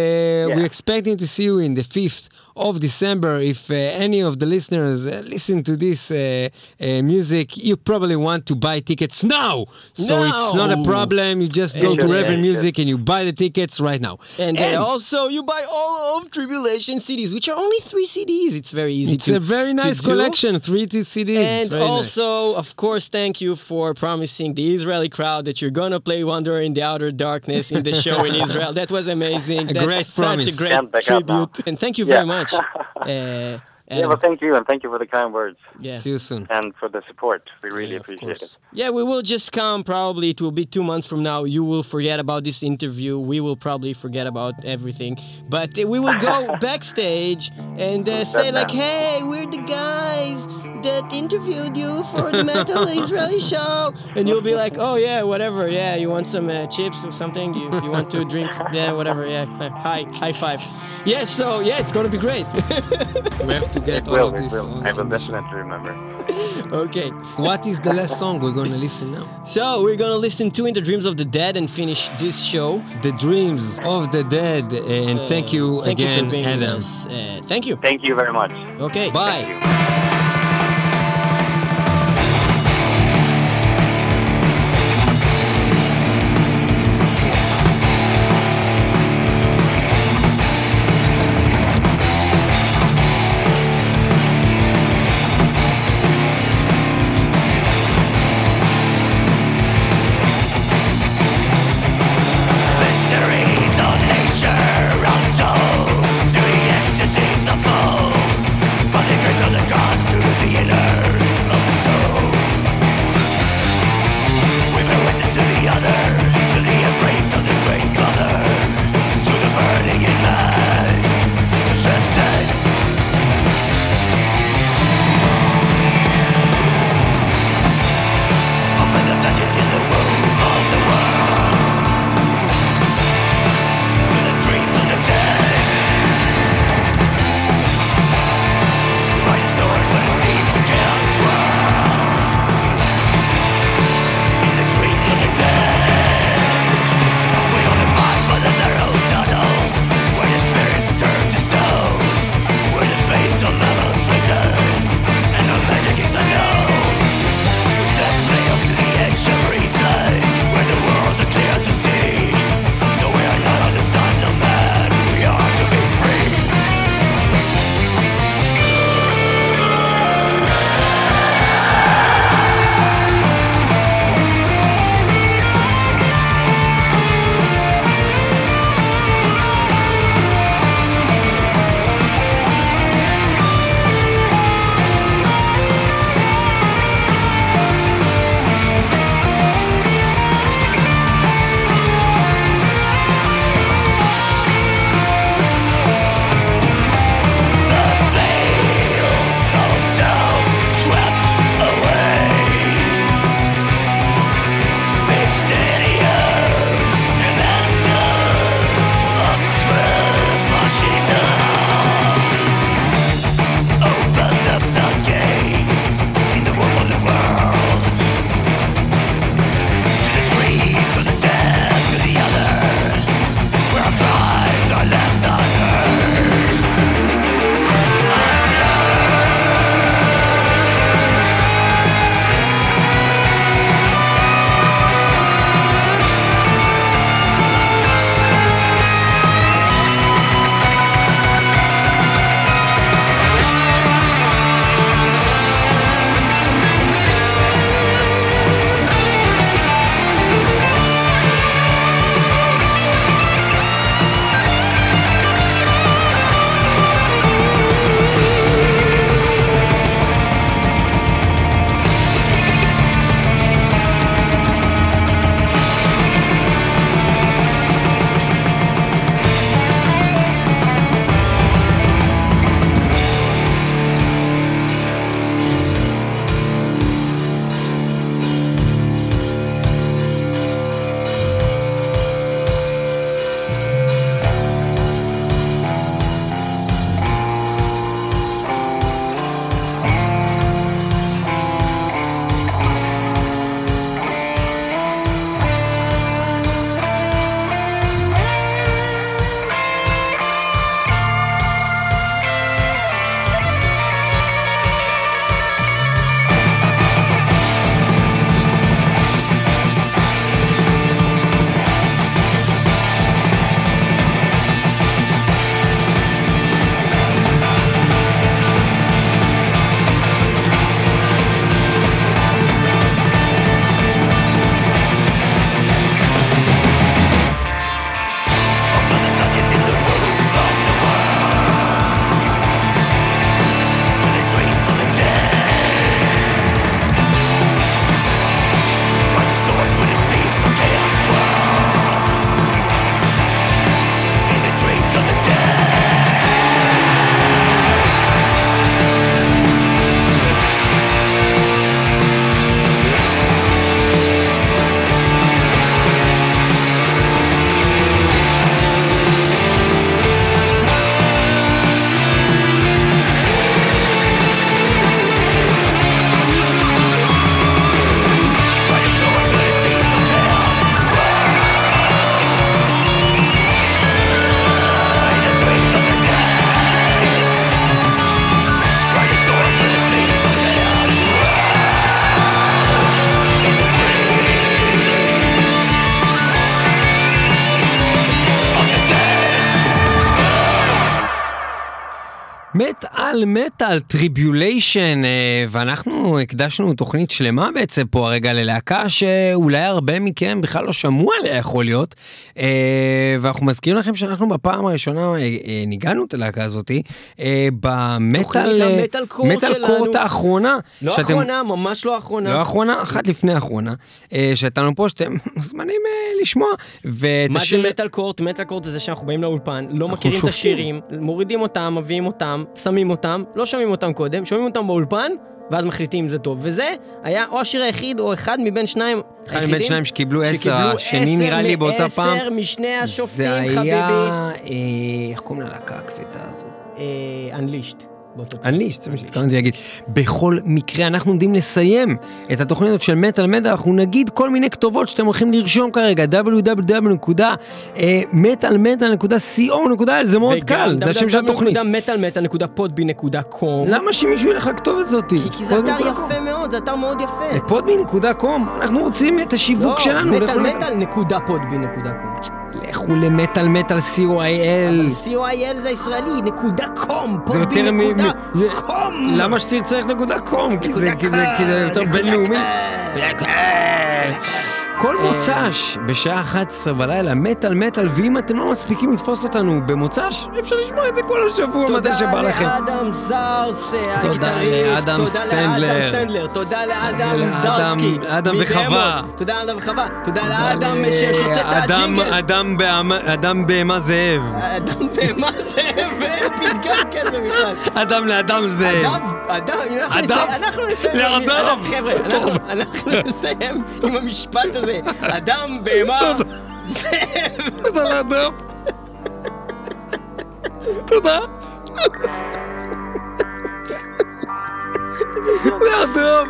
we're expecting to see you in the fifth of December. If uh, any of the listeners uh, listen to this uh, uh, music, you probably want to buy tickets now. So it's not a problem. You just go to Reverend. Music and you buy the tickets right now. And, uh, also, you buy all of Tribulation CDs, which are only three CDs. It's very easy it's to a very to nice do. collection, three to CDs. And Very nice. also, of course, thank you for promising the Israeli crowd that you're gonna play Wonder in the Outer Darkness in the show in Israel. That was amazing. A That's great such promise. a great Can't back up now. tribute. And thank you Yeah. very much. Eh, Uh, Yeah, well, thank you, and thank you for the kind words yeah. See you soon. and for the support. We really Yeah, appreciate course. it. Yeah, we will just come probably it will be two months from now. You will forget about this interview. We will probably forget about everything. But uh, we will go backstage and uh, say like, "Hey, we're the guys that interviewed you for the Metal Israeli show," and you'll be like, "Oh yeah, whatever. Yeah, you want some uh, chips or something? You, you want to drink? Yeah, whatever. Yeah, hi, high five. Yeah, so yeah, it's gonna be great. We have to get It all will, of this will. on- I on will the show. definitely remember. okay. What is the last song we're going to listen now? So we're gonna listen to "In the Dreams of the Dead" and finish this show. The Dreams of the Dead. And thank you Uh, thank again, you for being with Adam. us. Uh, thank you. Thank you very much. Okay. Bye. Me מטאל מטאל טריביוליישן, ואנחנו הקדשנו תוכנית שלמה בעצם פה הרגע ללהקה שאולי הרבה מכם בכלל לא שמעו עליה יכול להיות, אה, ואנחנו מזכירים לכם שאנחנו בפעם הראשונה אה, אה, ניגענו את הלהקה הזאתי במטאל מטאל קורט האחרונה. לא שאתם, אחרונה, ממש לא אחרונה. לא אחרונה, אחת לפני האחרונה, שהייתה לנו פה שאתם מוזמנים לשמוע. מה זה מטאל קורט? מטאל קורט זה זה שאנחנו באים לאולפן, לא מכירים את השירים, מורידים אותם, מביאים אותם. שמים אותם, לא שומעים אותם קודם, שומעים אותם באולפן, ואז מחליטים אם זה טוב. וזה היה או השיר היחיד או אחד מבין שניים אחד מבין שניים שקיבלו עשר, השני נראה לי באותה פעם. עשר משני השופטים, חביבי. זה היה, אה, איך קוראים ללהקה הכבדה הזו? Unleashed. אנליסט, זה מה שהתכוונתי להגיד. בכל מקרה, אנחנו עומדים לסיים את התוכנית הזאת של מטאל מדע, אנחנו נגיד כל מיני כתובות שאתם הולכים לרשום כרגע, www.מטאלמטאל.co.il, זה מאוד קל, זה השם של התוכנית. www.מטאלמטאל.podby.com למה שמישהו ילך לכתוב את זאת? כי זה אתר יפה מאוד, זה אתר מאוד יפה. לפודבי.com, אנחנו רוצים את השיווק שלנו. לא, מטאלמטאל.podby.com. לכו למטאל מטאל co.il. אבל co.il זה ישראלי, נקודה קום. זה יותר מ... קום. למה שתרצה נקודה קום? כי זה יותר בינלאומי. כל מוצ"ש בשעה 11 בלילה, מטאל מטאל, ואם אתם לא מספיקים לתפוס אותנו במוצ"ש, אפשר לשמוע את זה כל השבוע מתי שבא לכם. תודה לאדם זרס, תודה לאדם סנדלר, תודה לאדם דרסקי, אדם וחווה, תודה לאדם וחווה, תודה לאדם שעושה את הג'ינגל, אדם בהמה זאב, אדם בהמה זאב, אין פתגם כזה בכלל, אדם לאדם זאב, אדם, אדם, אנחנו נסיים, לאדם, חבר'ה, אנחנו נסיים עם המשפט הזה. הזה, אדם, בהמה, זאב. תודה לאדם. תודה. לאדם.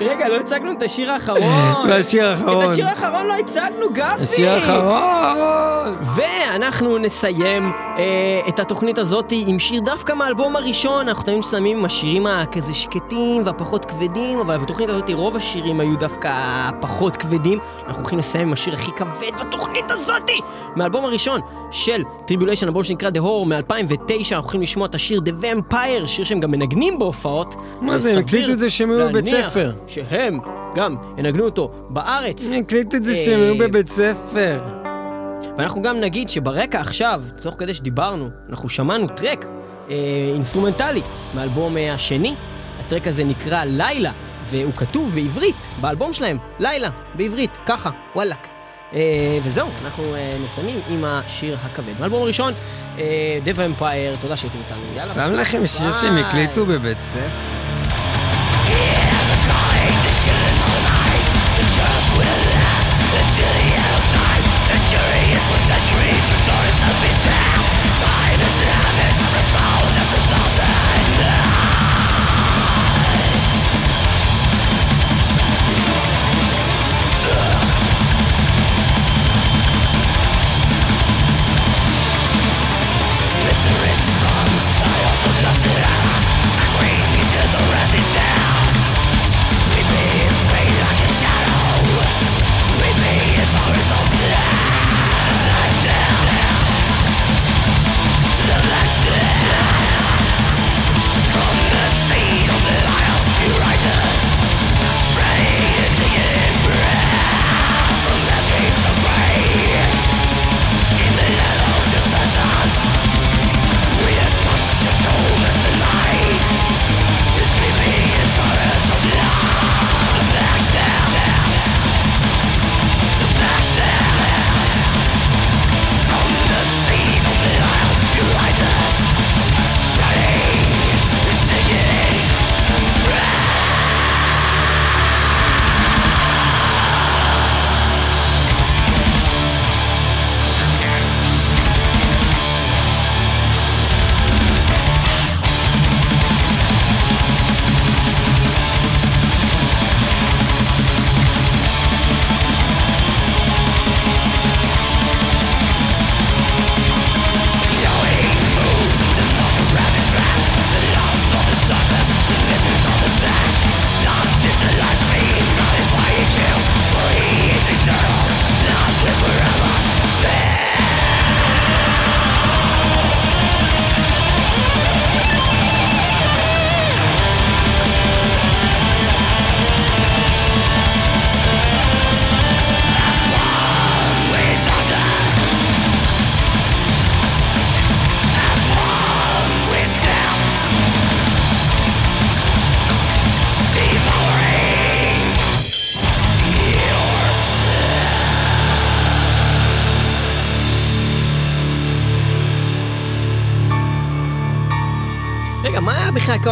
רגע, לא הצגנו את השיר האחרון. השיר האחרון. את השיר האחרון לא הצגנו, גפי. השיר האחרון. ואנחנו נסיים אה, את התוכנית הזאת עם שיר דווקא מהאלבום הראשון. אנחנו תמיד שמים עם השירים הכזה שקטים והפחות כבדים, אבל בתוכנית הזאת רוב השירים היו דווקא פחות כבדים. אנחנו הולכים לסיים עם השיר הכי כבד בתוכנית הזאת. מהאלבום הראשון של טריבוליישן, אלבום שנקרא The Horror מ-2009. אנחנו הולכים לשמוע את השיר The Vampire, שיר שהם גם מנגנים בהופעות. מה זה, הם הקליטו את זה שהם היו בבית ספר. שהם גם ינגנו אותו בארץ. הם הקליטו את זה שהם היו אה, בבית ספר. ואנחנו גם נגיד שברקע עכשיו, תוך כדי שדיברנו, אנחנו שמענו טרק אה, אינסטרומנטלי מהאלבום אה, השני. הטרק הזה נקרא לילה, והוא כתוב בעברית, באלבום שלהם, לילה, בעברית, ככה, וואלאק. אה, וזהו, אנחנו אה, נסיימים עם השיר הכבד. מהאלבום הראשון, אה, Dev Empire, תודה שהייתם איתנו, יאללה. שם לכם שיר שהם הקליטו בבית ספר.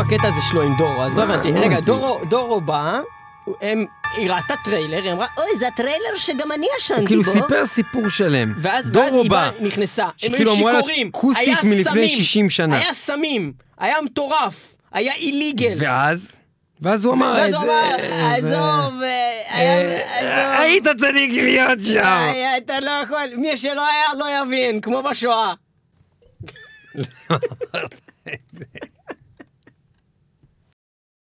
הקטע הזה שלו עם דורו? אז לא הבנתי. רגע, דורו, בא, הם- היא ראתה טריילר, היא אמרה, אוי, זה הטריילר שגם אני הוא ישנתי כאילו בו. סיפר סיפור שלם. ואז, ואז דורו היא בא, נכנסה, הם היו שיכורים, כוסית היה מלפני סמים, 60 שנה. היה סמים, היה מטורף, היה איליגל. ואז? ואז הוא אמר ואז את הוא זה. אמר, זה- עזוב, אה, אה, עזוב. היית צריך להיות שם. אה, אתה לא יכול, מי שלא היה לא יבין, כמו בשואה.